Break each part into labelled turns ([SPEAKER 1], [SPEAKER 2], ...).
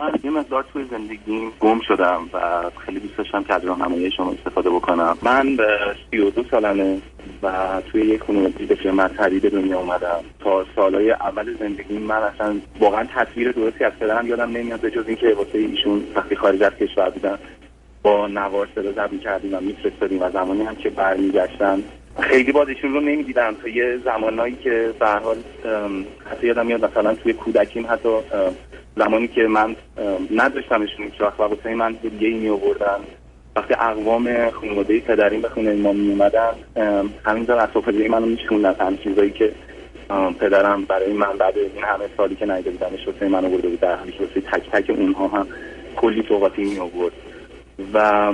[SPEAKER 1] من یه مقدار توی زندگیم گم شدم و خیلی دوست داشتم که از راهنمایی شما استفاده بکنم. من به 32 سالمه و توی یک خانواده بسیار مذهبی به دنیا اومدم. تا سالهای اول زندگی من اصلا واقعا تصویر درستی از پدرم یادم نمیاد به جز اینکه واسه ایشون وقتی خارج از کشور بودن با نوار صدا ضبط کردیم و میفرستادیم و زمانی هم که برمیگشتن خیلی بازشون رو نمی‌دیدم. تا یه زمانایی که به حال حتی یادم میاد مثلا توی کودکیم حتی زمانی که من نداشتمشون هیچ وقت و واسه من دیگه ای آوردن وقتی اقوام خانواده پدریم به خونه ما می اومدن همینجا اسافه منو میشوندن هم چیزایی که پدرم برای من بعد این همه سالی که نیده بودمش واسه من آورده بود در حالی که تک تک اونها هم کلی توقاتی می آورد و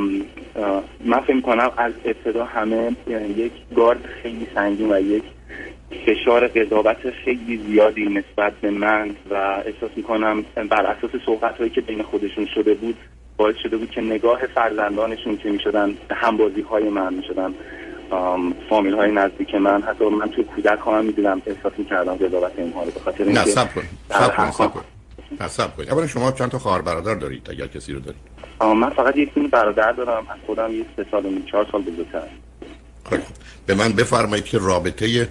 [SPEAKER 1] من فکر کنم از ابتدا همه یک گارد خیلی سنگین و یک فشار قضاوت خیلی زیادی نسبت به من و احساس می‌کنم بر اساس صحبت هایی که بین خودشون شده بود باعث شده بود که نگاه فرزندانشون که می‌شدن همبازی های من می‌شدن فامیل های نزدیک من حتی من توی کودک ها هم می‌دیدم احساس می‌کردم قضاوت اینها رو به خاطر
[SPEAKER 2] نه سب کن سب کن سب کن اولا شما چند تا خواهر برادر دارید اگر کسی رو دارید؟
[SPEAKER 1] من فقط یک برادر دارم. از خودم یک سه سال و چهار سال بزرگتر
[SPEAKER 2] به من بفرمایید که رابطه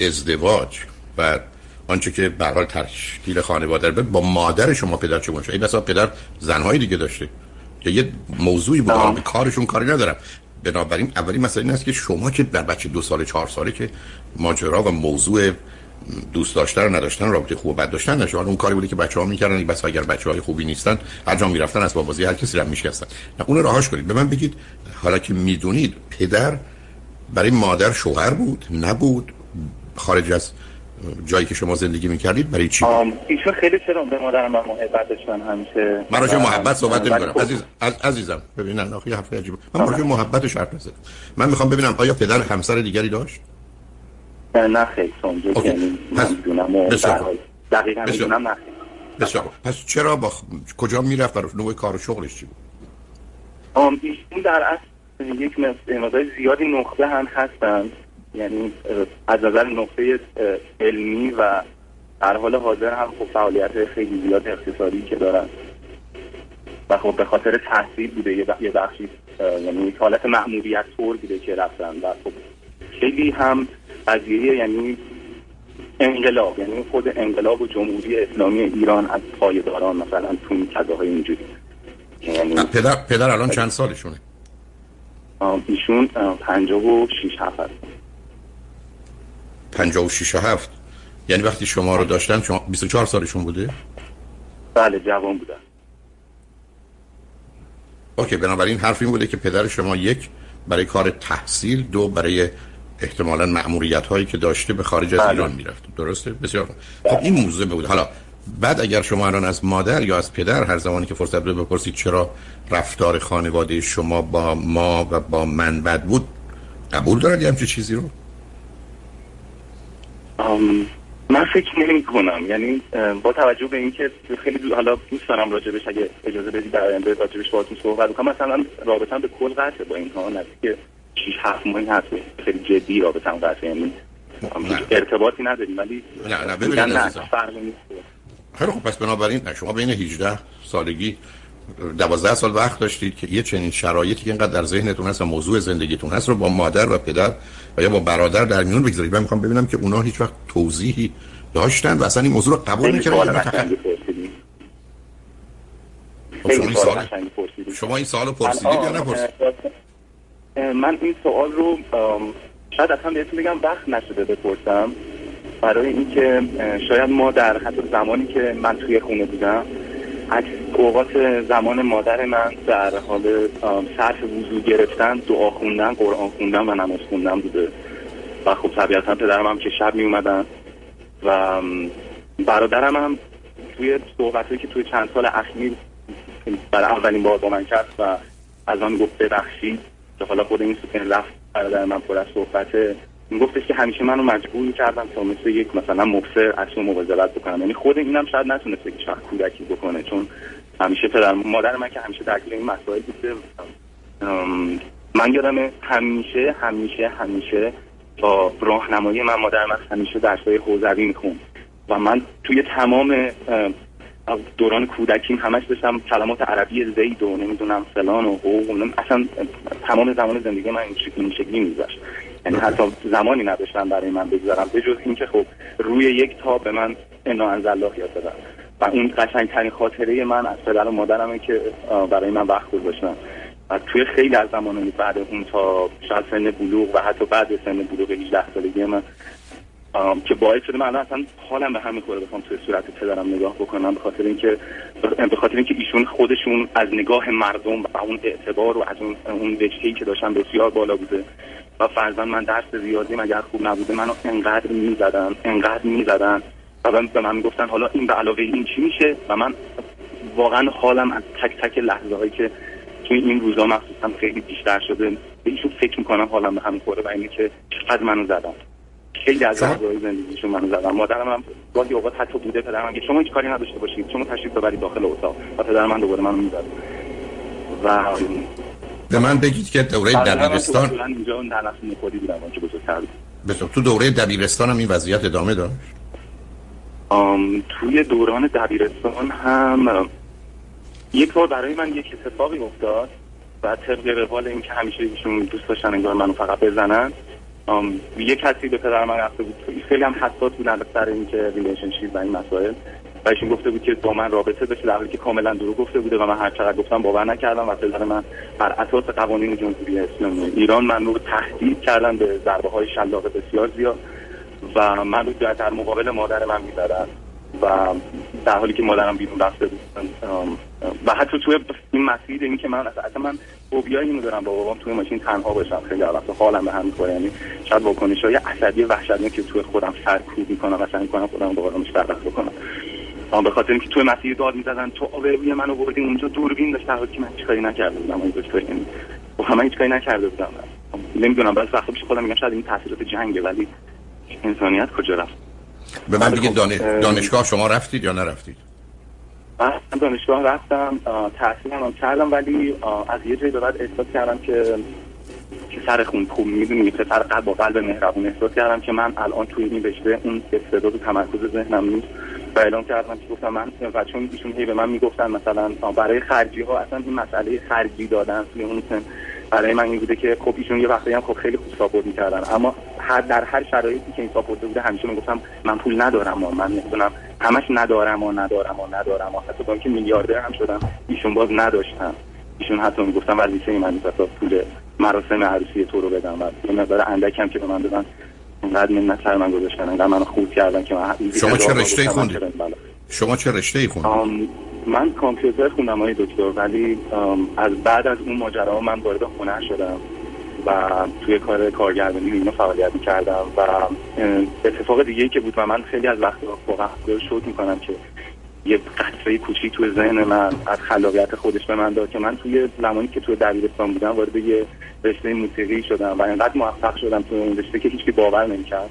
[SPEAKER 2] ازدواج و آنچه که به حال تشکیل خانواده با مادر شما پدر چه باشه این مثلا پدر زنهای دیگه داشته. که یه موضوعی بود به کارشون کاری ندارم. بنابراین اولین مسئله این است که شما که در بچه دو سال چهار ساله که ماجرا و موضوع دوست داشتن و نداشتن رابطه خوب و بد داشتن نشه. اون کاری بوده که بچه‌ها می‌کردن بس اگر بچه‌های خوبی نیستن هر جا می‌رفتن از بازی هر کسی رو میشکستن. نه اون راهاش کنید. به من بگید حالا که می‌دونید پدر برای مادر شوهر بود؟ نبود. خارج از جایی که شما زندگی می‌کردید برای چی؟
[SPEAKER 1] ایشون خیلی چرا به مادرم محبت داشتن همیشه؟
[SPEAKER 2] من راجع محبت صحبت نمی کنم عزیز عزیزم ببینن آخه حرف عجیبه. من راجع محبتش حرف نزدم. من می‌خوام ببینم آیا پدر همسر دیگری داشت؟
[SPEAKER 1] نه خیلی سونجا یعنی پس دقیقا می‌دونم نه
[SPEAKER 2] بسیار پس چرا با کجا می‌رفت و نوع کار و شغلش چی بود؟
[SPEAKER 1] ایشون در اصل یک مقدار زیادی نقطه هم هستن. یعنی از نظر نقطه علمی و در حال حاضر هم خب فعالیت خیلی زیاد اقتصادی که دارن. و خب به خاطر تحصیل بوده یه بخشی یعنی حالت معمولیت طور بوده که رفتن و خب خیلی هم قضیه یعنی انقلاب یعنی خود انقلاب و جمهوری اسلامی ایران از پایداران مثلا تو این کذاهای اینجوری.
[SPEAKER 2] یعنی پدر پدر الان چند سالشونه؟
[SPEAKER 1] ایشون پنجاه و شیش هفت هست
[SPEAKER 2] پنجاه و شیش هفت. یعنی وقتی شما رو داشتن شما 24 سالشون بوده؟
[SPEAKER 1] بله جوان بودن.
[SPEAKER 2] اوکی بنابراین حرف این بوده که پدر شما یک برای کار تحصیل دو برای احتمالا معمولیت هایی که داشته به خارج از بله. ایران می‌رفت. درسته؟ بسیار خب این موضوع بود. حالا بعد اگر شما الان از مادر یا از پدر هر زمانی که فرصت رو بپرسید چرا رفتار خانواده شما با ما و با من بد بود قبول دارد همچه چیزی رو؟
[SPEAKER 1] من فکر نمی کنم یعنی با توجه به اینکه خیلی حالا دوست دارم راجبش اگه اجازه بدید در آینده راجبش باهاتون صحبت کنم مثلا رابطم به کل قطعه با اینها نزدیک 6 7 ماهی هست خیلی جدی رابطم قطعه یعنی ارتباطی نداریم ولی
[SPEAKER 2] نه نه ببینید خیلی خوب پس بنابراین شما بین 18 سالگی دوازده سال وقت داشتید که یه چنین شرایطی که اینقدر در ذهنتون هست و موضوع زندگیتون هست رو با مادر و پدر و یا با برادر در میون بگذارید. من می‌خوام ببینم که اونا هیچ وقت توضیحی داشتن و اصلا این موضوع رو قبول می‌کردن خب شما این سوال شما این سوال پرسیدید یا نپرسیدید؟
[SPEAKER 1] من این سوال رو شاید اصلا بهتون بگم وقت نشده بپرسم. برای اینکه شاید ما در حتی زمانی که من توی خونه بودم اوقات زمان مادر من در حال صرف وضو گرفتن دعا خوندن قرآن خوندن و نماز خوندن بوده. و خب طبیعتا پدرم هم که شب می اومدن و برادرم هم توی صحبت که توی چند سال اخیر برای اولین بار با من کرد و از آن گفت ببخشید. که حالا خود این سوکن رفت برادر من پر از صحبت گفتش که همیشه منو مجبور کردم تا مثل یک مثلا مبصر از اون مواظبت بکنم. یعنی خود اینم شاید نتونسته که شاید کودکی بکنه چون همیشه پدر مادر من که همیشه درگیر این مسائل بوده. من یادم همیشه همیشه همیشه با راهنمایی من مادر من همیشه درسای حوزوی میخون و من توی تمام دوران کودکیم همش داشتم کلمات عربی زید و نمی‌دونم فلان و او اصلا تمام زمان زندگی من این شکلی میذاشت یعنی حتی زمانی نداشتم برای من بگذارم به جز اینکه خب روی یک تا به من انا الله یاد دادن. و این قشنگترین خاطره من از پدر و مادرمه که برای من وقت گذاشتن. و توی خیلی از زمان بعد اون تا شاید سن بلوغ و حتی بعد سن بلوغ 18 سالگی من که باعث شده من اصلا حالم به همین خوره بخوام توی صورت پدرم نگاه بکنم به خاطر اینکه به خاطر اینکه ایشون خودشون از نگاه مردم و اون اعتبار و از اون اون که داشتن بسیار بالا بوده. و فرزن من درس زیادی مگر خوب نبوده منو انقدر می‌زدن انقدر می‌زدن و به من می‌گفتن حالا این به علاوه این چی میشه؟ و من واقعا حالم از تک تک لحظه هایی که توی این روزا مخصوصا خیلی بیشتر شده به ایشون فکر می‌کنم حالم به همین خوره و اینه که چقدر منو زدن. خیلی از لحظه زندگیشون منو زدن مادرم هم گاهی اوقات حتی بوده پدرم که شما هیچ کاری نداشته باشید. شما تشریف ببرید داخل اتاق و پدر من دوباره منو می‌زد و
[SPEAKER 2] به من بگید که دوره دبیرستان
[SPEAKER 1] اینجا نفس نخودی بودم
[SPEAKER 2] تو دوره دبیرستان هم این وضعیت ادامه داشت؟
[SPEAKER 1] توی دوران دبیرستان هم یک بار برای من یک اتفاقی افتاد و طبق روال این که همیشه ایشون دوست داشتن انگار منو فقط بزنن. یه کسی به پدر من رفته بود. خیلی هم حساس بودن سر این که relationship و این مسائل. و ایشون گفته بود که با من رابطه داشته در حالی که کاملا دروغ گفته بوده و من هر چقدر گفتم باور نکردم و پدر من بر اساس قوانین جمهوری اسلامی ایران من رو تهدید کردن به ضربه های شلاق بسیار زیاد و من رو در مقابل مادر من می‌زدن و در حالی که مادرم بیرون رفته بود و حتی توی این مسیر این که من اصلا من فوبیا اینو دارم با بابام توی ماشین تنها باشم خیلی وقت حالم به هم می‌خوره. یعنی شاید واکنش های عصبی وحشتناک که توی خودم سرکوب می‌کنم و سعی می‌کنم خودم با آرامش برقرار بکنم. به خاطر اینکه توی مسیر داد می‌زدن تو آبروی منو بردی اونجا دوربین داشت در که من هیچ کاری نکرده بودم. اون دکتر یعنی من هیچ کاری نکرده بودم. نمی‌دونم بعضی وقتا پیش خودم میگم شاید این تاثیرات جنگه ولی انسانیت کجا رفت؟
[SPEAKER 2] به من بگید خب، دانشگاه شما رفتید یا نرفتید؟
[SPEAKER 1] من دانشگاه رفتم تحصیل هم کردم ولی از یه جایی به بعد احساس کردم که که سر خون خوب می‌دونی پسر قلب با قلب مهربون احساس کردم که من الان توی این رشته اون استعداد و تمرکز ذهنم نیست. و اعلام کردم که گفتم من و چون ایشون هی به من می‌گفتن مثلا برای خرجی ها اصلا این مسئله خرجی دادن توی اون برای من این بوده که خب ایشون یه وقتی هم خب خیلی خوب ساپورت می‌کردن. اما هر در هر شرایطی که این ساپورت بوده همیشه می‌گفتم من پول ندارم و من نمی‌دونم همش ندارم و ندارم و ندارم. و حتی اینکه میلیاردر هم شدم ایشون باز نداشتم. ایشون حتی می‌گفتم وظیفه من نیست پول مراسم عروسی تو رو بدم. و یه مقدار اندک هم که به من دادن. اینقدر من سر من گذاشتن. اینقدر من خوب کردن که من
[SPEAKER 2] شما چه رشته خوندید. شما چه رشته خوندید
[SPEAKER 1] من کامپیوتر خوندم های دکتر ولی از بعد از اون ماجرا من وارد هنر شدم. و توی کار کارگردانی اینو فعالیت کردم و اتفاق دیگه که بود و من خیلی از وقت واقعا شد می‌کنم که یه قطره کوچی توی ذهن من از خلاقیت خودش به من داد که من توی زمانی که توی دبیرستان بودم وارد یه رشته موسیقی شدم و اینقدر موفق شدم توی این رشته که هیچکی باور نمی‌کرد.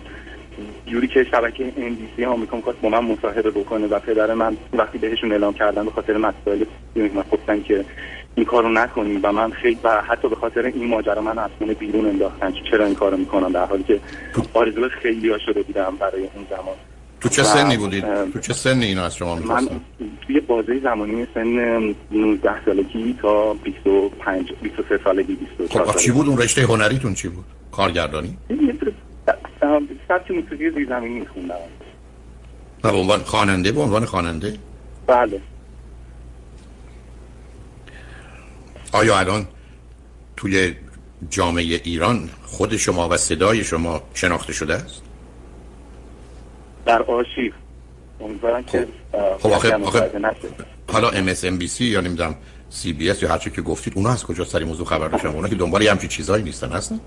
[SPEAKER 1] جوری که شبکه NBC آمریکا می‌خواست با من مصاحبه بکنه و پدر من وقتی بهشون اعلام کردن به خاطر مسائل من گفتن که این کارو نکنیم و من خیلی و حتی به خاطر این ماجرا من از خونه بیرون انداختن. که چرا این کارو می‌کنم؟ در حالی که آرزو خیلی ها شده بودم برای اون زمان.
[SPEAKER 2] تو چه سنی بودید؟ تو چه سنی اینو از شما
[SPEAKER 1] من توی بازه زمانی سن 19 سالگی تا 25 23 سالگی 24
[SPEAKER 2] خب چی بود؟ اون رشته هنریتون چی بود؟ کارگردانی؟
[SPEAKER 1] سبک موسیقی زیرزمینی میخوندم.
[SPEAKER 2] به عنوان خواننده؟ به عنوان خواننده؟
[SPEAKER 1] بله.
[SPEAKER 2] آیا الان توی جامعه ایران خود شما و صدای شما شناخته شده است؟
[SPEAKER 1] در آرشیو. امیدوارم که
[SPEAKER 2] خب. آخه, آخه حالا MSNBC یا نمی‌دونم CBS یا هرچی که گفتید اونا از کجا سری موضوع خبر داشتن اونا که دنبال یه همچین چیزایی نیستن هستن؟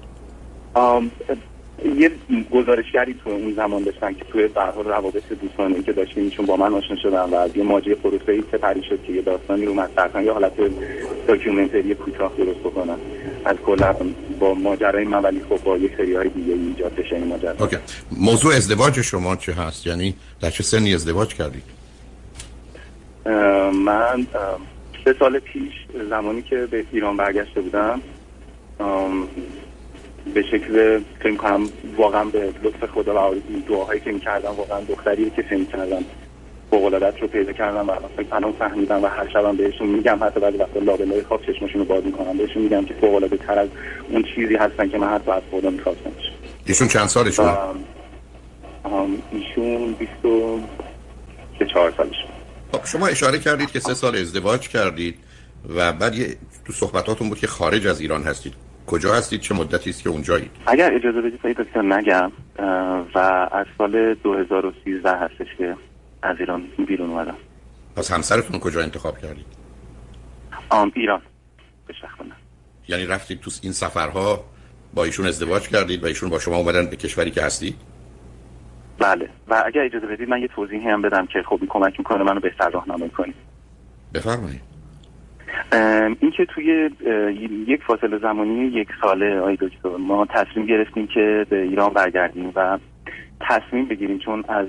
[SPEAKER 1] یه گزارشگری تو اون زمان داشتن که توی به روابط دوستانه که داشتیم چون با من آشنا شدن و از یه ماجرای پروسه‌ای سپری شد که یه داستانی رو مطرح یه حالت documentary کوتاه درست بکنن. از کلا با ماجرای من ولی خب با یه سری های دیگه ایجاد بشه این ماجرا.
[SPEAKER 2] OK. موضوع ازدواج شما چه هست؟ یعنی در چه سنی ازدواج کردید؟
[SPEAKER 1] من سه سال پیش زمانی که به ایران برگشته بودم به شکل فکر کنم واقعا به لطف خدا و دعاهایی که می‌کردم واقعا دختری که فکر کردم فوق رو پیدا کردم و الان فهمیدم و هر شبم بهشون میگم. حتی بعضی وقتا لابلای خواب چشمشون رو باز می‌کنم بهشون میگم که فوق العاده تر از اون چیزی هستن که من حتی از خودم می‌خواستم
[SPEAKER 2] ایشون چند سالشون
[SPEAKER 1] ایشون 24 سالشون
[SPEAKER 2] خب شما اشاره کردید که سه سال ازدواج کردید و بعد یه تو صحبتاتون بود که خارج از ایران هستید. کجا هستید؟ چه مدتی است که اونجایید؟
[SPEAKER 1] اگر اجازه بدید سعید دکتر نگم. و از سال 2013 هستش که از ایران بیرون اومدم.
[SPEAKER 2] پس همسرتون کجا انتخاب کردید؟
[SPEAKER 1] آم ایران. به
[SPEAKER 2] یعنی رفتید تو این سفرها با ایشون ازدواج کردید و ایشون با شما اومدن به کشوری که هستید؟
[SPEAKER 1] بله. و اگر اجازه بدید من یه توضیحی هم بدم که خب کمک می‌کنه منو بهتر راهنمایی کنید.
[SPEAKER 2] بفرمایید.
[SPEAKER 1] این که توی یک فاصله زمانی یک ساله آی دکتر ما تصمیم گرفتیم که به ایران برگردیم و تصمیم بگیریم چون از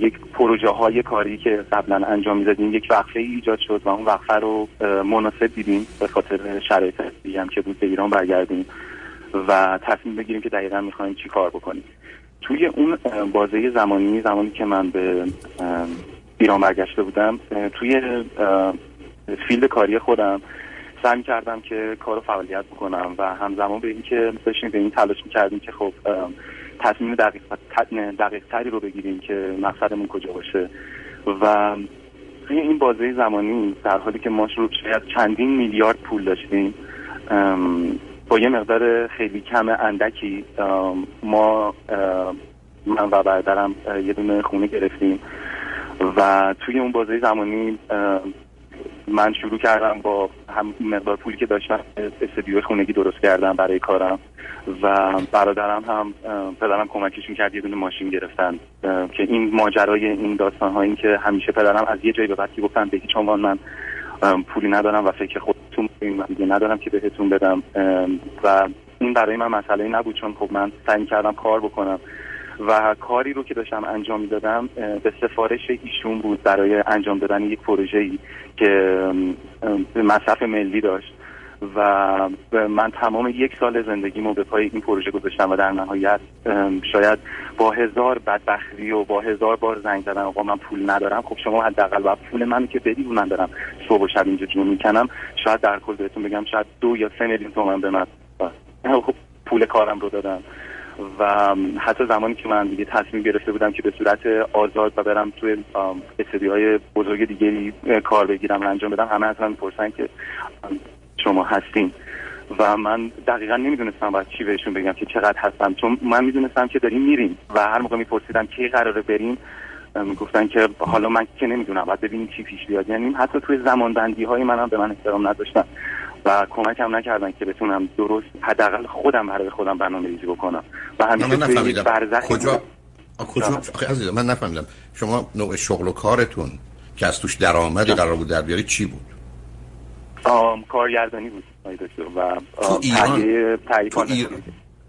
[SPEAKER 1] یک پروژه های کاری که قبلا انجام می‌دادیم یک وقفه ایجاد شد و اون وقفه رو مناسب دیدیم به خاطر شرایط هم که بود به ایران برگردیم و تصمیم بگیریم که دقیقا می‌خوایم چی کار بکنیم. توی اون بازه زمانی زمانی که من به ایران برگشته بودم توی فیلد کاری خودم سعی کردم که کار و فعالیت بکنم و همزمان به اینکه داشتیم به این تلاش می‌کردیم که خب تصمیم دقیق, دقیق تری رو بگیریم که مقصدمون کجا باشه. و توی این بازه زمانی در حالی که ما شروع شاید چندین میلیارد پول داشتیم با یه مقدار خیلی کم اندکی ما من و برادرم یه دونه خونه گرفتیم. و توی اون بازه زمانی من شروع کردم با هم مقدار پولی که داشتم استودیو خونگی درست کردم برای کارم و برادرم هم پدرم کمکش می‌کرد یه دونه ماشین گرفتن که این ماجرای این داستان ها این که همیشه پدرم از یه جایی به بعد گفتن به هیچ عنوان من پولی ندارم و فکر خودتون من ندارم که بهتون بدم و این برای من مسئله نبود چون خب من سعی کردم کار بکنم. و کاری رو که داشتم انجام می‌دادم به سفارش ایشون بود برای انجام دادن یک پروژه‌ای که مصرف ملی داشت. و من تمام یک سال زندگیمو به پای این پروژه گذاشتم و در نهایت شاید با هزار بدبختی و با هزار بار زنگ زدن آقا من پول ندارم. خب شما حداقل و پول من که بدی من دارم صبح و شب اینجا جون می‌کنم. شاید در کل بهتون بگم شاید دو یا سه میلیون تومن به من خب پول کارم رو دادم و حتی زمانی که من دیگه تصمیم گرفته بودم که به صورت آزاد و برم توی استودی های بزرگ دیگری کار بگیرم و انجام بدم همه من می‌پرسن که شما هستین. و من دقیقا نمی‌دونستم باید چی بهشون بگم که چقدر هستم. چون من می‌دونستم که داریم میریم و هر موقع میپرسیدم کی قراره بریم می‌گفتن که حالا من که نمی‌دونم باید ببینیم چی پیش بیاد. یعنی حتی توی زمان بندی های منم به من احترام نداشتن. و کمکم نکردن که بتونم درست حداقل خودم برای خودم برنامه ریزی بکنم. و همیشه
[SPEAKER 2] من نفهمیدم. کجا؟ کجا؟ عزیزم من نفهمیدم. شما نوع شغل و کارتون که از توش درآمدی قرار بود در بیاری چی بود؟
[SPEAKER 1] آم کارگردانی بود و
[SPEAKER 2] تو ایران. تو ایران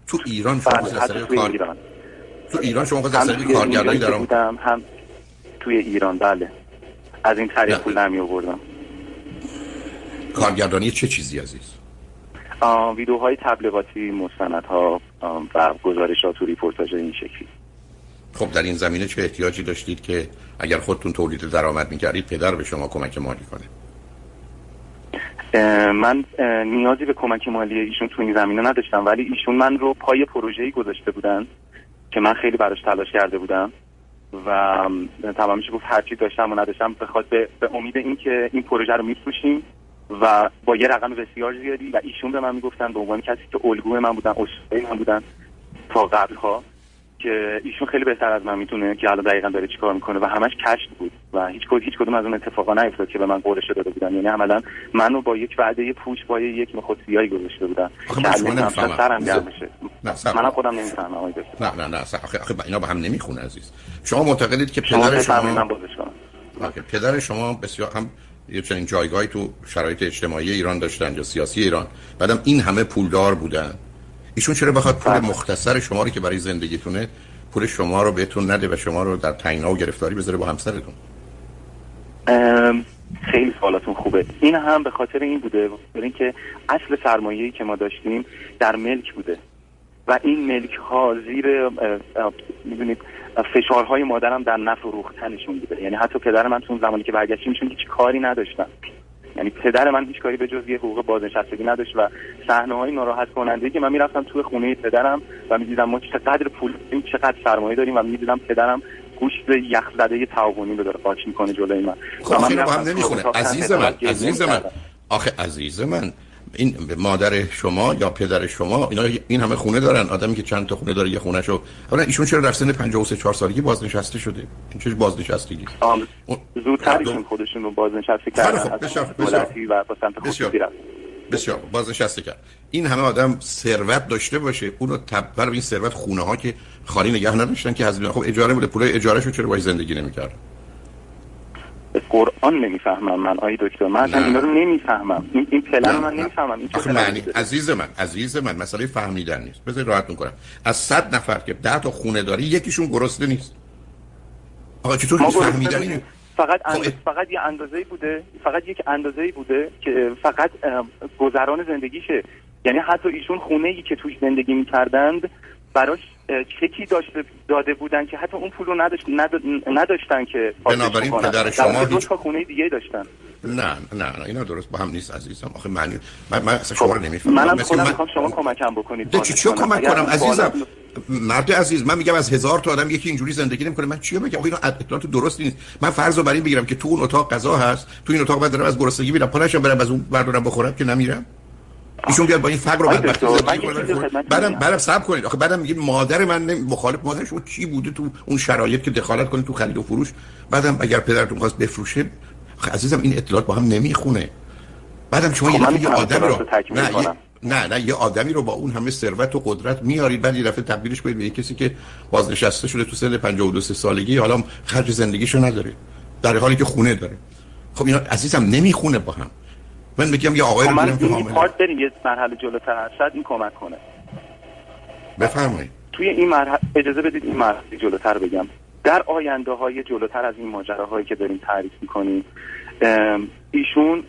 [SPEAKER 2] تو ایران شما بله، کار تو ایران شما از کارگردانی درآمد.
[SPEAKER 1] هم توی ایران بله. از این طریق پول نمی آوردم
[SPEAKER 2] کارگردانی چه چیزی عزیز؟
[SPEAKER 1] ویدیوهای تبلیغاتی مستندها و گزارشات و ریپورتاج این شکلی.
[SPEAKER 2] خب در این زمینه چه احتیاجی داشتید که اگر خودتون تولید درآمد می‌کردید پدر به شما کمک مالی کنه؟
[SPEAKER 1] من نیازی به کمک مالی ایشون تو این زمینه نداشتم ولی ایشون من رو پای پروژه‌ای گذاشته بودن که من خیلی براش تلاش کرده بودم و تمامش گفت هرچی داشتم و نداشتم بخواد به, به امید اینکه این پروژه رو میفروشیم و با یه رقم بسیار زیادی و ایشون به من می‌گفتن به عنوان کسی که الگوی من بودن اسطوره من بودن تا قبلها که ایشون خیلی بهتر از من می‌تونه که الان دقیقا داره چیکار می‌کنه و همش کشف بود و هیچ کدوم هیچ کدوم از اون اتفاقا نیفتاد که به من قولش داده بودن. یعنی عملا منو با یک وعده پوچ با یک مخوت سیاهی گذاشته بودن.
[SPEAKER 2] که
[SPEAKER 1] سرم گرم بشه من خودم نمی‌فهمم
[SPEAKER 2] نه نه نه آخه آخه اینا با هم نمی‌خونه عزیز. شما معتقدید که پدر شما پدر شما بسیار هم یه چنین جایگاهی تو شرایط اجتماعی ایران داشتن یا سیاسی ایران. بعدم این همه پولدار بودن. ایشون چرا بخواد پول بله. مختصر شما رو که برای زندگیتونه پول شما رو بهتون نده و شما رو در تنگنا و گرفتاری بذاره با همسرتون؟
[SPEAKER 1] خیلی سوالاتون خوبه. این هم به خاطر این بوده برای اینکه اصل سرمایه‌ای که ما داشتیم در ملک بوده. و این ملک ها زیر می‌دونید فشارهای مادرم در نفع روختنشون بوده. یعنی حتی پدر من تو زمانی که برگشتیم چون هیچ کاری نداشتن. یعنی پدر من هیچ کاری به جز یه حقوق بازنشستگی نداشت و صحنه های ناراحت کننده که من می‌رفتم توی خونه پدرم و می‌دیدم ما چقدر پول چقدر سرمایه داریم و می‌دیدم پدرم گوشت یخ زده تعاونی رو داره قاچ می‌کنه جلوی من.
[SPEAKER 2] خب من با هم نمی‌خونه. عزیز من عزیز من. آخه عزیز من این مادر شما یا پدر شما اینا این همه خونه دارن. آدمی که چند تا خونه داره یه خونه شو اولا ایشون چرا در سن 53 4 سالگی بازنشسته شده؟ این چه بازنشستگی؟
[SPEAKER 1] زودتر ایشون خودشون رو بازنشسته کردن خب بسیار
[SPEAKER 2] بسیار بسیار بازنشسته کرد. این همه آدم ثروت داشته باشه اونو تبر این ثروت خونه ها که خالی نگه نداشتن که هزینه خب اجاره بوده پول اجاره شو چرا باید زندگی نمی‌کرد؟
[SPEAKER 1] قرآن نمی‌فهمم من آی دکتر. من اصلا اینا رو نمی‌فهمم. این این پلن من نمی‌فهمم. این
[SPEAKER 2] آخه معنی عزیز من عزیز من مسئله فهمیدن نیست. بذار راحت کنم از صد نفر که ده تا خونه داری یکیشون گرسنه نیست. آقا چطور فهمیدن
[SPEAKER 1] فقط خب فقط یه اندازه‌ای بوده. فقط یک اندازه‌ای بوده که فقط گذران زندگیشه. یعنی حتی ایشون خونه ای که توش زندگی می‌کردند براش چکی داشته داده بودن که حتی اون پول رو نداشت نداشتن که
[SPEAKER 2] بنابراین پدر شما
[SPEAKER 1] هیچ خونه دیگه داشتن.
[SPEAKER 2] نه نه نه اینا درست با هم نیست عزیزم. آخه معنی من من اصلا شما رو نمی‌فهمم.
[SPEAKER 1] منم خودم می‌خوام شما کمکم بکنید.
[SPEAKER 2] چی چی کمک کنم عزیزم؟ مرد عزیز من میگم از هزار تا آدم یکی اینجوری زندگی نمی‌کنه. من چی بگم؟ اینا اطلاعات درست نیست. من فرض رو بر این بگیرم که تو اون اتاق غذا هست. تو این اتاق بعد دارم از گرسنگی میرم. پانشم برم از اون بردارم بخورم که نمیرم. ایشون بیاد با این فقر رو بعد بعدم بعدم صبر کنید. آخه بعدم میگید مادر من مخالف مادر شما چی بوده تو اون شرایط که دخالت کنید تو خرید و فروش؟ بعدم اگر پدرتون خواست بفروشه عزیزم این اطلاعات با هم نمی‌خونه. بعدم شما
[SPEAKER 1] خب
[SPEAKER 2] یه آدمی رو نه نه نه یه آدمی رو با اون همه ثروت و قدرت میارید بعد یه دفعه تبدیلش کنید به کسی که بازنشسته شده تو سن 52 سالگی حالا خرج زندگیشو نداره. در حالی که خونه داره. خب اینا عزیزم نمی‌خونه با هم. من میگم یه آقای
[SPEAKER 1] رو خب من این پارت بریم یه مرحله جلوتر. شاید این کمک کنه.
[SPEAKER 2] بفرمایید.
[SPEAKER 1] توی این مرحله اجازه بدید این مرحله جلوتر بگم. در آینده های جلوتر از این ماجراهایی که داریم تعریف می‌کنیم ایشون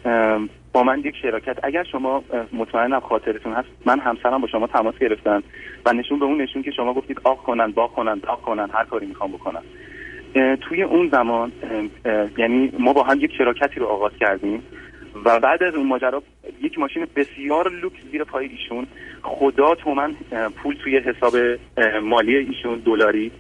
[SPEAKER 1] با من یک شراکت. اگر شما مطمئنم خاطرتون هست من همسرم با شما تماس گرفتن و نشون به اون نشون که شما گفتید آق کنن با کنن داغ کنن هر کاری می‌خوام بکنن توی اون زمان یعنی ما با هم یک شراکتی رو آغاز کردیم. و بعد از اون ماجرا یک ماشین بسیار لوکس زیر پای ایشون. خدا تومن پول توی حساب مالی ایشون دلاری.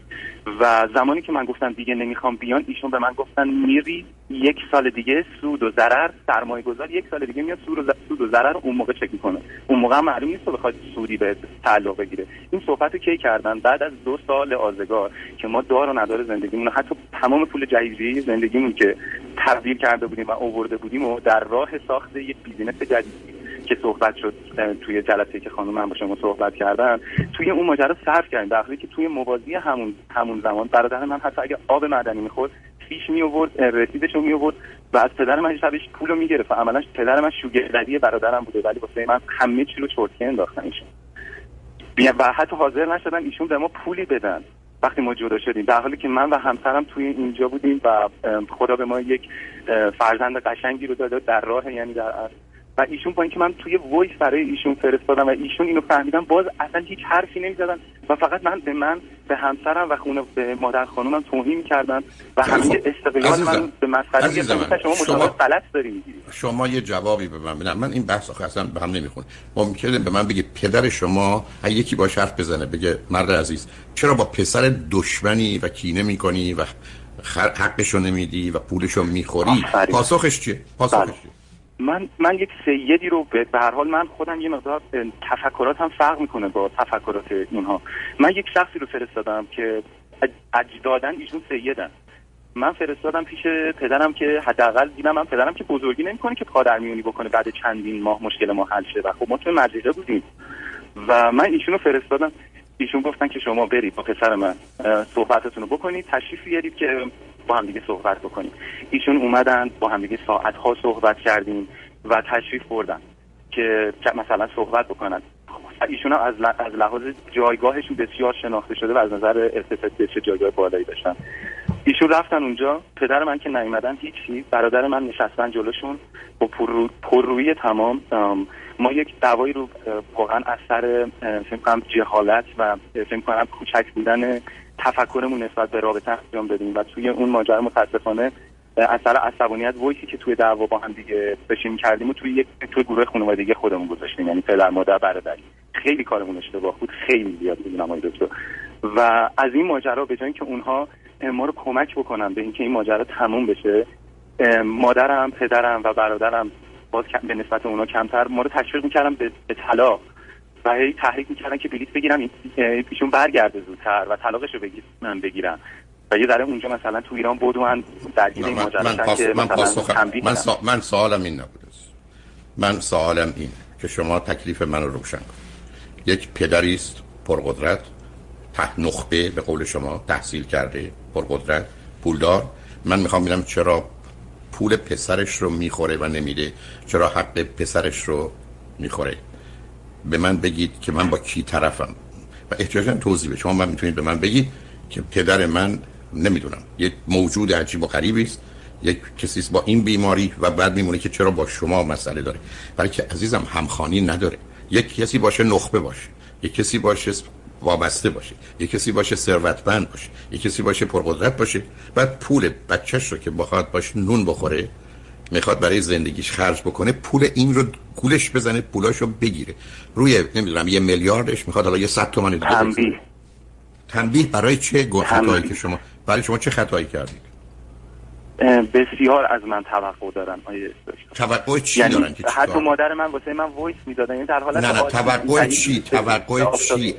[SPEAKER 1] و زمانی که من گفتم دیگه نمی‌خوام بیان ایشون به من گفتن میری یک سال دیگه سود و ضرر سرمایه گذار یک سال دیگه میاد سود و سود و ضرر اون موقع چک می‌کنه. اون موقع هم معلوم نیست بخواد سودی به تعلق بگیره. این صحبت کی کردن؟ بعد از دو سال آزگار که ما دار و ندار زندگیمون حتی تمام پول جهیزی زندگیمون که تبدیل کرده بودیم و آورده بودیم و در راه ساخت یک بیزینس جدید که صحبت شد توی جلسه که خانم من با شما صحبت کردن توی اون ماجرا صرف کردیم. در که توی موازی همون همون زمان برادر من حتی اگه آب معدنی می‌خورد فیش می آورد رسیدش رو می آورد و از پدر من شبش پول رو می‌گرفت و عملا پدر من شوگردی برادرم بوده ولی واسه من همه چی رو چرتکه انداختن ایشون. و حتی حاضر نشدن ایشون به ما پولی بدن وقتی ما جدا شدیم. در حالی که من و همسرم توی اینجا بودیم و خدا به ما یک فرزند قشنگی رو داده در راه یعنی در و ایشون با اینکه من توی وایس برای ایشون فرستادم و ایشون اینو فهمیدن باز اصلا هیچ حرفی نمی‌زدن و فقط من به من به همسرم و خونه به مادر خانومم توهین کردن و همه خب، استقلال من به مسخره شما شما غلط داری
[SPEAKER 2] شما یه جوابی به من بدن من این بحث اصلا به هم نمی‌خونه ممکنه به من بگه پدر شما یکی با حرف بزنه بگه مرد عزیز چرا با پسر دشمنی و کینه می‌کنی و حقشو نمیدی و پولشو می‌خوری؟ پاسخش چیه؟ پاسخش بله. چیه؟
[SPEAKER 1] من من یک سیدی رو به هر حال من خودم یه مقدار تفکرات هم فرق می‌کنه با تفکرات اینها من یک شخصی رو فرستادم که اجدادن ایشون سیدن. من فرستادم پیش پدرم که حداقل دیدم من پدرم که بزرگی نمی‌کنه که پادر میونی بکنه بعد چندین ماه مشکل ما حل شه و خب ما توی مدرسه بودیم. و من ایشون رو فرستادم. ایشون گفتن که شما برید با پسر من صحبتتون رو بکنید تشریف بیارید که با هم دیگه صحبت بکنیم. ایشون اومدن با هم دیگه ساعت ها صحبت کردیم و تشریف بردن که مثلا صحبت بکنن. ایشون از, از لحاظ جایگاهشون بسیار شناخته شده و از نظر ارتفاع چه جایگاه بالایی داشتن. ایشون رفتن اونجا. پدر من که نیومدن هیچی. برادر من نشستن جلوشون. با پررویی تمام. ما یک دعوایی رو واقعا اثر فکر کنم جهالت و فکر کنم کوچک بودن تفکرمون نسبت به رابطه انجام دادیم و توی اون ماجرا متاسفانه اثر عصبانیت وایسی که توی دعوا با هم دیگه بشیم کردیم و توی یک توی گروه خانوادگی خودمون گذاشتیم یعنی پدر مادر برادری خیلی کارمون اشتباه بود خیلی زیاد بود دکتر. و از این ماجرا به جای که اونها ما رو کمک بکنن به اینکه این ماجرا تموم بشه مادرم پدرم و برادرم باز به نسبت اونا کمتر ما رو تشویق می‌کردن به, به طلاق. و هی تحریک می‌کردن که بلیط بگیرم ایشون برگرده زودتر و طلاقش رو من بگیرم. و یه ذره اونجا مثلا تو ایران من درگیر این ماجرا
[SPEAKER 2] من, من, من, من سوالم این نبوده من سوالم این که شما تکلیف منو روشن کنید یک پدری است پرقدرت ته نخبه به قول شما تحصیل کرده پرقدرت پولدار. من می‌خوام ببینم چرا پول پسرش رو می‌خوره و نمیده چرا حق پسرش رو می‌خوره. به من بگید که من با کی طرفم. و احتیاجا توضیح به شما من می‌تونید به من بگید که پدر من نمی‌دونم یک موجود عجیب و غریبی است. یک کسی با این بیماری و بعد میمونه که چرا با شما مسئله داره. برای که عزیزم همخانی نداره. یک کسی باشه نخبه باشه. یک کسی باشه وابسته باشه. یک کسی باشه ثروتمند باشه. یک کسی باشه پرقدرت باشه. بعد پول بچهش رو که بخواد باش نون بخوره. می‌خواد برای زندگیش خرج بکنه پول این رو گولش بزنه پولاشو بگیره. روی نمی‌دونم یه میلیاردش می‌خواد حالا یه صد تومن دیگه
[SPEAKER 1] تنبیه.
[SPEAKER 2] تنبیه برای چه خطایی که شما برای شما چه خطایی کردید؟
[SPEAKER 1] بسیار از من توقع دارن آیه
[SPEAKER 2] توقع چی یعنی دارن که
[SPEAKER 1] حتی مادر من واسه من وایس می‌دادن یعنی در حالت
[SPEAKER 2] نه نه توقع چی؟ توقع چی؟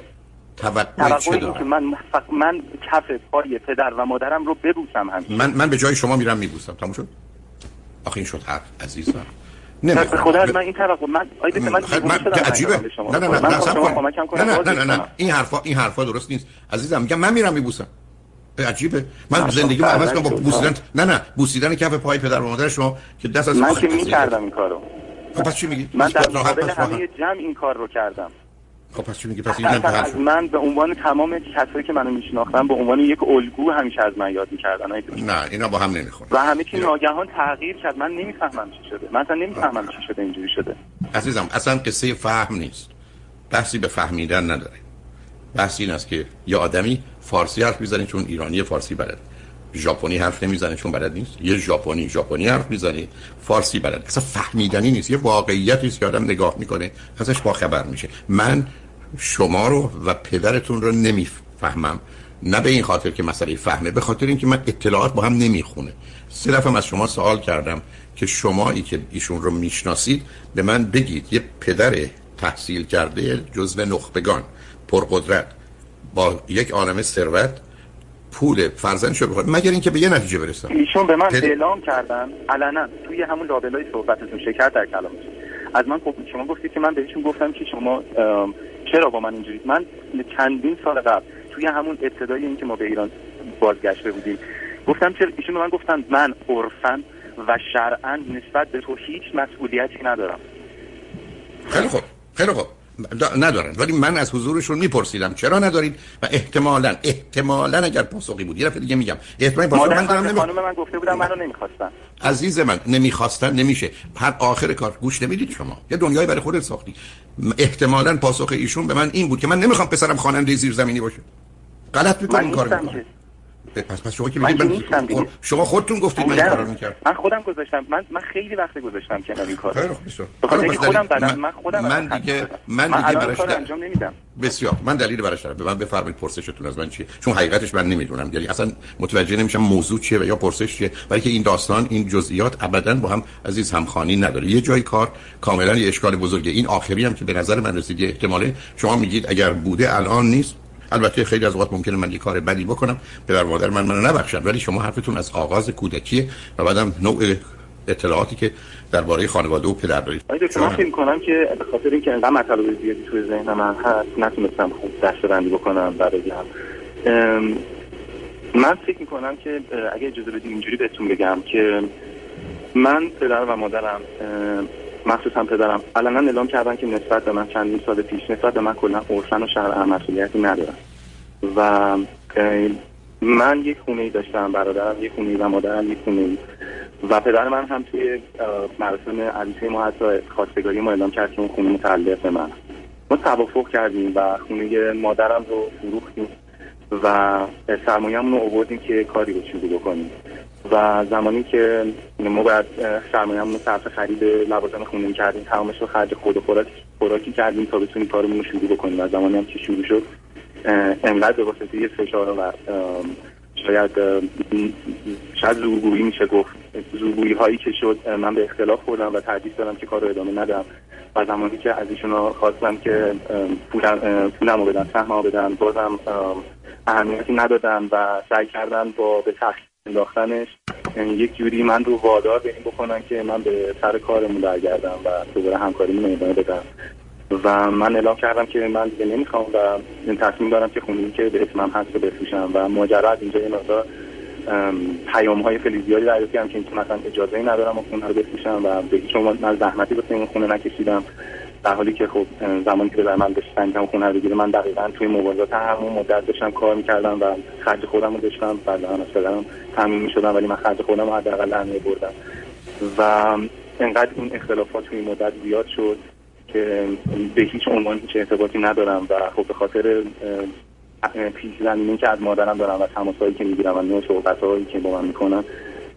[SPEAKER 2] توقع چه دارن؟
[SPEAKER 1] که من من کف پای پدر و مادرم رو ببوسم هم
[SPEAKER 2] من من به جای شما میرم میبوسم. تموم شد؟ آخه این شد حرف عزیزم.
[SPEAKER 1] نه خدا از من این توقع من آیده من من
[SPEAKER 2] عجیبه. نه نه نه نه نه نه نه این حرفا این حرفا درست نیست. عزیزم میگم من میرم میبوسم. عجیبه. من زندگی ما عوض کنم با بوسیدن نه نه. بوسیدن کف پای پدر و مادر شما که دست از
[SPEAKER 1] من که می‌کردم این کارو.
[SPEAKER 2] خب پس چی میگی؟
[SPEAKER 1] من در مقابل همه جمع این کار رو کردم.
[SPEAKER 2] خب پس چی میگی؟ پس از
[SPEAKER 1] من به عنوان تمام کسایی که منو میشناختن به عنوان یک الگو همیشه از من یاد می‌کردن
[SPEAKER 2] نه اینا با هم نمی‌خونه
[SPEAKER 1] و همه چی ناگهان تغییر کرد. من نمی‌فهمم چی شده. من اصلا نمی‌فهمم چی شده اینجوری شده.
[SPEAKER 2] عزیزم اصلا قصه فهم نیست. بحثی به فهمیدن نداره بحث این است که یه آدمی فارسی حرف می‌زنه چون ایرانی فارسی بلد. ژاپنی حرف نمی‌زنه چون بلد نیست. یه ژاپنی ژاپنی حرف می‌زنه فارسی بلد. اصلا فهمیدنی نیست. یه واقعیتی است که آدم نگاه می‌کنه ازش با خبر میشه. من شما رو و پدرتون رو نمی‌فهمم. نه به این خاطر که مسئله فهمه به خاطر اینکه من اطلاعات با هم نمی‌خونه. سه دفعه از شما سوال کردم که شمایی که ایشون رو می‌شناسید به من بگید یه پدر تحصیل کرده جزو نخبگان پرقدرت با یک عالم ثروت پول فرزندش رو بخواد. مگر اینکه به یه نتیجه برسن
[SPEAKER 1] ایشون به من پد... اعلام کردن علنا توی همون لابلای صحبتتون شکر در کلامتون. از من خب شما گفتید که من بهشون گفتم که شما چرا با من اینجوری؟ من چندین سال قبل توی همون ابتدای اینکه ما به ایران بازگشته بودیم گفتم چرا؟ ایشون من گفتن من عرفا و شرعا نسبت به تو هیچ مسئولیتی ندارم.
[SPEAKER 2] خیلی خوب خیلی خوب. ندارن. ولی من از حضورشون میپرسیدم. چرا ندارید و احتمالا احتمالا اگر پاسخی بود. یه دفعه دیگه میگم. احتمالاً
[SPEAKER 1] پاسخ من دارم نمی... خانم من گفته بودم منو نمی‌خواستن.
[SPEAKER 2] عزیز من نمی‌خواستن نمیشه. هر آخر کار گوش نمی‌دید شما. یه دنیای برای خودت ساختی. احتمالا پاسخ ایشون به من این بود که من نمی‌خوام پسرم خواننده زیرزمینی باشه. غلط می‌کنم کار می‌کنم پس پس شما که من, من شما خودتون گفتید من کارو می‌کردم.
[SPEAKER 1] من خودم گذاشتم. من من خیلی وقت گذاشتم که این کارو
[SPEAKER 2] خیلی
[SPEAKER 1] خوب خودم بدن من خودم
[SPEAKER 2] من دیگه من دیگه براش
[SPEAKER 1] انجام نمیدم.
[SPEAKER 2] بسیار. من دلیل براش دارم. به من بفرمایید پرسشتون از من چیه. چون حقیقتش من نمی‌دونم. یعنی اصلا متوجه نمیشم موضوع چیه و یا پرسش چیه. برای که این داستان این جزئیات ابدا با هم عزیز همخوانی نداره. یه جای کار کاملا یه اشکال بزرگه. این آخری هم که به نظر من رسید احتماله شما میگید اگر بوده الان نیست. البته خیلی از اوقات ممکنه من یه کار بدی بکنم. پدر مادر من منو نبخشن ولی شما حرفتون از آغاز کودکیه و بعدم نوع اطلاعاتی که درباره خانواده و پدر دارید.
[SPEAKER 1] دکتر من فکر کنم که به خاطر اینکه انقدر مطالب زیادی توی ذهن من هست نتونستم خوب دسته بکنم برای هم من فکر می‌کنم که اگه اجازه بدید اینجوری بهتون بگم که من پدر و مادرم مخصوصا پدرم. علنا اعلام کردن که نسبت به من چندین سال پیش نسبت به من کلا عرفن و شرع مسئولیتی ندارن و من یک خونه ای داشتم برادرم یک خونه و مادرم یک خونه ای و پدر من هم توی مراسم عروسی ما حتی خواستگاری ما اعلام کرد که اون خونه متعلق به من. ما توافق کردیم و خونه مادرم رو فروختیم و سرمایه‌مون رو آوردیم که کاری رو شروع بکنیم. و زمانی که ما باید سرمایه‌مون رو صرف خرید لوازم خونه کردیم تمامش رو خرج خود و خوراکی کردیم تا بتونیم کارمون رو شروع بکنیم و زمانی هم که شروع شد انقدر به واسطه فشار و شاید شاید زورگویی میشه گفت. زورگویی هایی که شد من به اختلاف خوردم و ترجیح دادم که کار رو ادامه ندم. و زمانی که از ایشون خواستم که پولم, پولم رو بدن سهم بدن بازم اهمیتی ندادن و سعی کردن با به تخصیل انداختنش. یعنی یک جوری من رو وادار به این بکنن که من به سر کارمون برگردم و دوباره همکاریمون ادامه بدم. و من اعلام کردم که من دیگه نمی‌خوام و این تصمیم دارم که خونه که به اسمم هست رو بفروشم و ماجرا از اینجا یه پیام های خیلی زیادی دریافت کردم که مثلا اجازه ای ندارم خونه رو بفروشم و به هیچ من زحمتی این خونه نکشیدم. در حالی که خب زمانی که به من داشتن خونه رو بگیره من دقیقا توی موازات همون مدت داشتم کار می‌کردم و خرج خودم رو داشتم بعد از پدرم تامین می‌شدم ولی من خرج خودم رو حداقل درمی بردم و انقدر این اختلافات توی مدت زیاد شد که به هیچ عنوان هیچ ارتباطی ندارم و خب به خاطر پیش زمینی که از مادرم دارم و تماسایی که می‌گیرم و نوع صحبت که با من می‌کنن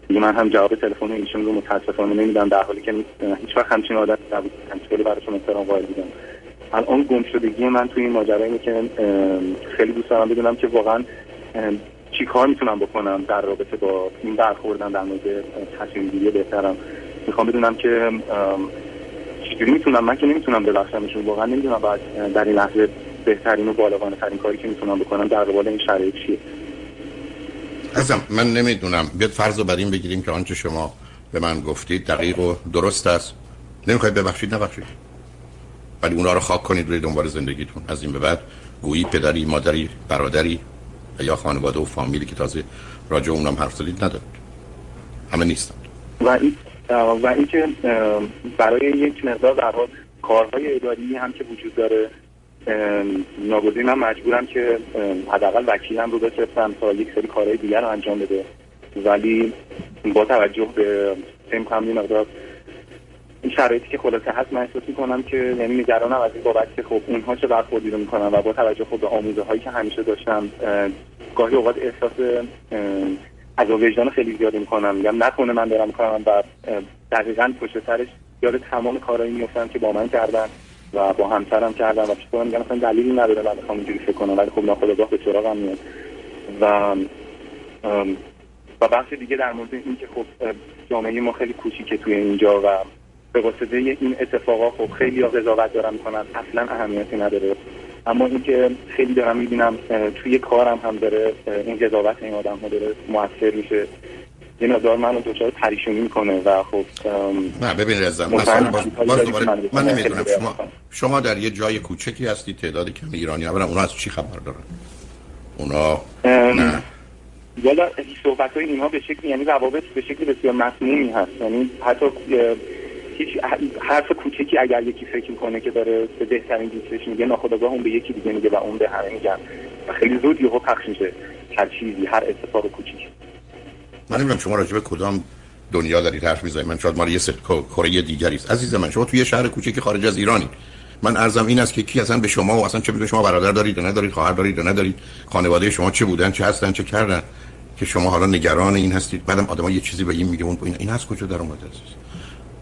[SPEAKER 1] دیگه من هم جواب تلفن ایشون رو متاسفانه نمیدم در حالی که هیچ وقت همچین عادت نبود. خیلی براشون احترام قائل بودم. الان گم شدگی من توی این ماجرا اینه که خیلی دوست دارم بدونم که واقعا چی کار می‌تونم بکنم در رابطه با این برخوردن در مورد تصمیم گیری بهترم. می‌خوام بدونم که چجوری می‌تونم من که نمی‌تونم ببخشمشون. واقعا نمی‌دونم بعد در این لحظه بهترین و بالغانه ترین کاری که می‌تونم بکنم در قبال این شرایط چیه.
[SPEAKER 2] ازم من نمی‌دونم. بیاد فرض رو بر این بگیریم که آنچه شما به من گفتید دقیق و درست است. نمی‌خواید ببخشید؟ نبخشید. ولی اونا رو خاک کنید روی دنبال زندگیتون. از این به بعد گویی پدری مادری برادری یا خانواده و فامیلی که تازه راجع اونم حرف زدید ندارد. همه نیستند.
[SPEAKER 1] و این و اینکه برای یک مقدار در کارهای اداری هم که وجود داره ناگزیر من مجبورم که حداقل وکیلم رو بفرستم تا یک سری کارهای دیگر رو انجام بده. ولی با توجه به فهم کنم مقدار این شرایطی که خلاصه هست من احساس می‌کنم که یعنی نگرانم از این بابت که خب اونها چه برخوردی رو می‌کنن و با توجه خب به آموزه هایی که همیشه داشتم گاهی اوقات احساس از وجدان خیلی زیادی می‌کنم. میگم نکنه من دارم می‌کنم و دقیقا پشت سرش یاد تمام کارهایی میفتم که با من کردن. و با همسرم کردم و چطور میگم مثلا دلیلی نداره من بخوام اینجوری فکر کنم ولی خب ناخودآگاه به سراغم میاد. و و بحث دیگه در مورد این که خب جامعه ما خیلی کوچیکه توی اینجا و به واسطه این اتفاقا خب خیلی قضاوت دارم می‌کنن اصلا اهمیتی نداره. اما اینکه خیلی دارم می‌بینم توی کارم هم داره این قضاوت این آدم ها داره موثر میشه. یه مقدار منو دچار پریشونی می‌کنه و خب
[SPEAKER 2] نه ببین رزم مثلا باز, باز دوباره من نمی‌دونم. شما شما در یه جای کوچکی هستی تعدادی کم ایرانی ها. اونا از چی خبر دارن؟ اونا نه.
[SPEAKER 1] والا صحبت های اینها به شکل یعنی روابط به شکل بسیار مسمومی هست. یعنی حتی هیچ حرف کوچکی اگر یکی فکر می‌کنه که داره به بهترین دوستش میگه ناخودآگاه اون به یکی دیگه میگه و اون به همه میگن. و خیلی زود یهو پخش میشه. هر چیزی هر اتفاق کوچیکی.
[SPEAKER 2] من نمی‌دونم شما راجع به کدام دنیا دارید حرف می‌زنید. من شاید مال یه کره دیگری است عزیز من شما توی شهر کوچیکی خارج از ایرانی من ارزم این است که کی اصلا به شما و اصلا چه شما برادر دارید یا ندارید خواهر دارید یا ندارید خانواده شما چه بودن چه هستن چه کردن که شما حالا نگران این هستید. بعدم آدم یه چیزی به این میگه اون این از کجا در اومده است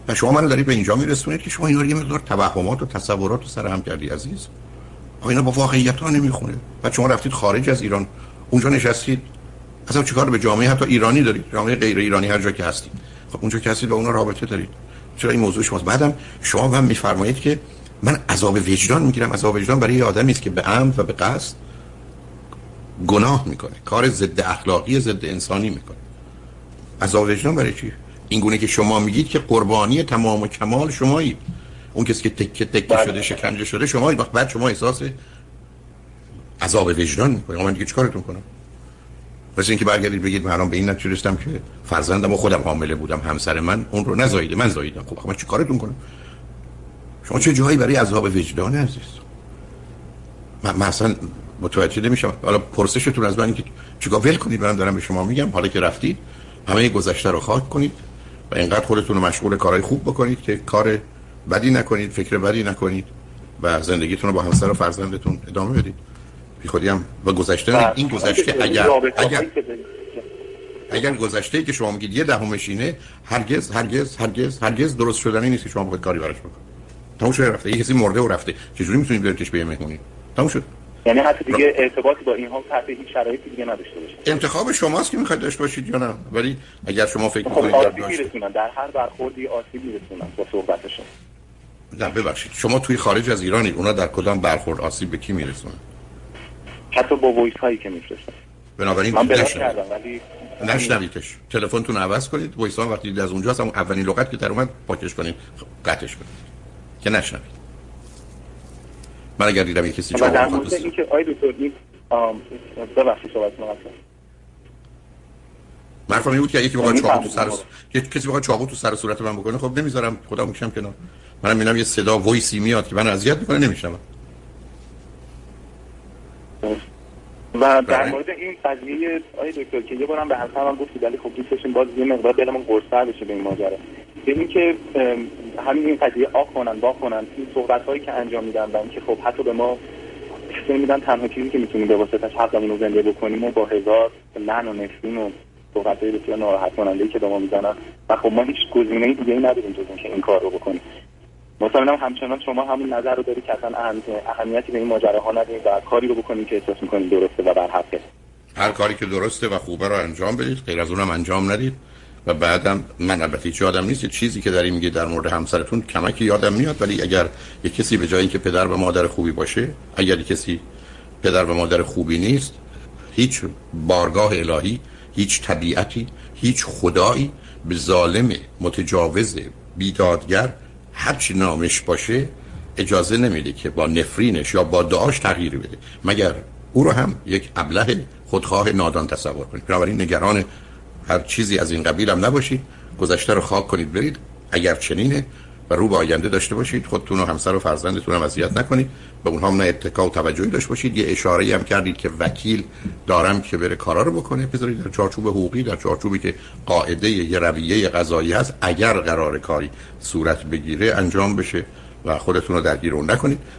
[SPEAKER 2] و شما من دارید به اینجا میرسونید که شما اینا رو یه مقدار توهمات و تصورات رو سر هم کردی عزیز. آقا اینا با واقعیت ها نمی‌خونه. بعد شما رفتید خارج از ایران اونجا نشستید. اصلا چیکار به جامعه حتی ایرانی دارید جامعه غیر ایرانی هر جا که هستید خب اونجا که هستید با اونا رابطه دارید. چرا این موضوع شماست؟ بعدم شما هم میفرمایید که من عذاب وجدان می‌گیرم. عذاب وجدان برای آدمی است که به عمد و به قصد گناه می‌کنه. کار ضد اخلاقی ضد انسانی می‌کنه. عذاب وجدان برای چی؟ این گونه که شما میگید که قربانی تمام و کمال شمایید اون کسی که تکه تکه بله. شده شکنجه شده شمایید بعد شما احساس عذاب وجدان می‌کنید من دیگه چیکارتون کنم؟ مثل اینکه برگردید بگید من الان به این نتیجه که فرزندم و خودم حامله بودم همسر من اون رو نزاییده من زاییدم. خب من چی کارتون کنم؟ شما چه جایی برای عذاب وجدان عزیز؟ من, من اصلا متوجه نمیشم. حالا پرسشتون از من که چیکار ول کنید من دارم به شما میگم. حالا که رفتید همه گذشته رو خاک کنید و اینقدر خودتون رو مشغول کارهای خوب بکنید که کار بدی نکنید فکر بدی نکنید و زندگیتون رو با همسر و فرزندتون ادامه بدید. بی خودی هم با گذشته
[SPEAKER 1] بله.
[SPEAKER 2] این گذشته اگر
[SPEAKER 1] رابطه‌هایی
[SPEAKER 2] اگر
[SPEAKER 1] دارید.
[SPEAKER 2] اگر گذشته که شما میگید یه دهمشینه هرگز هرگز هرگز هرگز درست شدنی نیست که شما بخواید کاری براش بکنید. تموم شده رفته. یه کسی مرده و رفته. چجوری می‌تونید بریدش به یه مهمونی؟ تموم شد.
[SPEAKER 1] یعنی حتی دیگه ارتباطی با این ها تحت هیچ شرایطی دیگه نداشته باشه
[SPEAKER 2] انتخاب شماست که می‌خواید داشته باشید یا نه. ولی اگر شما فکر
[SPEAKER 1] خب
[SPEAKER 2] می‌کنید در
[SPEAKER 1] آسیب میرسونن. در هر برخوردی آسیب میرسونن با صحبتشون
[SPEAKER 2] نه ببخشید. شما توی خارج از ایرانید اونا در کدام برخورد آسیب به کی میرسونن؟
[SPEAKER 1] حتی با وایس هایی که میفرستن
[SPEAKER 2] بنابراین
[SPEAKER 1] من کردم ولی
[SPEAKER 2] نشنویدش تلفنتون عوض کنید. وایس ها وقتی از اونجا هم اولین لغت که در اومد پاکش کنید. خب، قطعش کنید. که نشنوید. من اگر دیدم یه کسی شما
[SPEAKER 1] در مورد اینکه آی دکتر این ببخشید صحبت کنم.
[SPEAKER 2] حرفم این بود که یکی بخواد چاقو تو سر. یه کسی بخواد چاقو تو سر صورت من بکنه خب نمی‌ذارم. خدا می‌کشم کنار. منم می‌بینم یه صدا وایسی میاد که من اذیت می‌کنه نمیشنم
[SPEAKER 1] و در
[SPEAKER 2] بله.
[SPEAKER 1] مورد این قضیه آی دکتر که یه بارم به همسرم گفتی ولی خب دوست داشتیم باز یه مقدار دلمون گرسنه بشه به این ماجرا. به این که همین این قضیه آ کنن با کنن این صحبت هایی که انجام میدن و اینکه خب حتی به ما فکر میدن تنها چیزی که می‌تونیم به واسطش حقمون رو زنده بکنیم و با هزار لعن و نفرین و صحبت های بسیار ناراحت کننده که به ما می‌زنن. و خب ما هیچ گزینه دیگه ای نداریم جز اینکه این کار رو بکنیم. مطمئنم همچنان شما همین نظر رو دارید که اصلا اهم- اهمیتی به این ماجراها ندید و کاری رو بکنیم که احساس می‌کنید درسته و بر حقه.
[SPEAKER 2] هر کاری که درسته و خوبه رو انجام بدید غیر از اونم انجام ندید و بعدم من البته هیچ یادم نیست. چیزی که داری میگه در مورد همسرتون کمکی یادم میاد ولی اگر یه کسی به جای اینکه پدر و مادر خوبی باشه اگر کسی پدر و مادر خوبی نیست هیچ بارگاه الهی هیچ طبیعتی هیچ خدایی به ظالم متجاوز بیدادگر هرچی نامش باشه اجازه نمیده که با نفرینش یا با دعاش تغییر بده. مگر او رو هم یک ابله خودخواه نادان تصور کنید. بنابراین نگران هر چیزی از این قبیل هم نباشید. گذشته رو خاک کنید برید. اگر چنینه و رو به آینده داشته باشید خودتون و همسر و فرزندتون هم اذیت نکنید. به اونها نه اتکا و توجهی داشته باشید. یه اشاره هم کردید که وکیل دارم که بره کارا رو بکنه. بذارید در چارچوب حقوقی در چارچوبی که قاعده یه رویه قضایی هست اگر قرار کاری صورت بگیره انجام بشه و خودتون رو درگیر اون نکنید.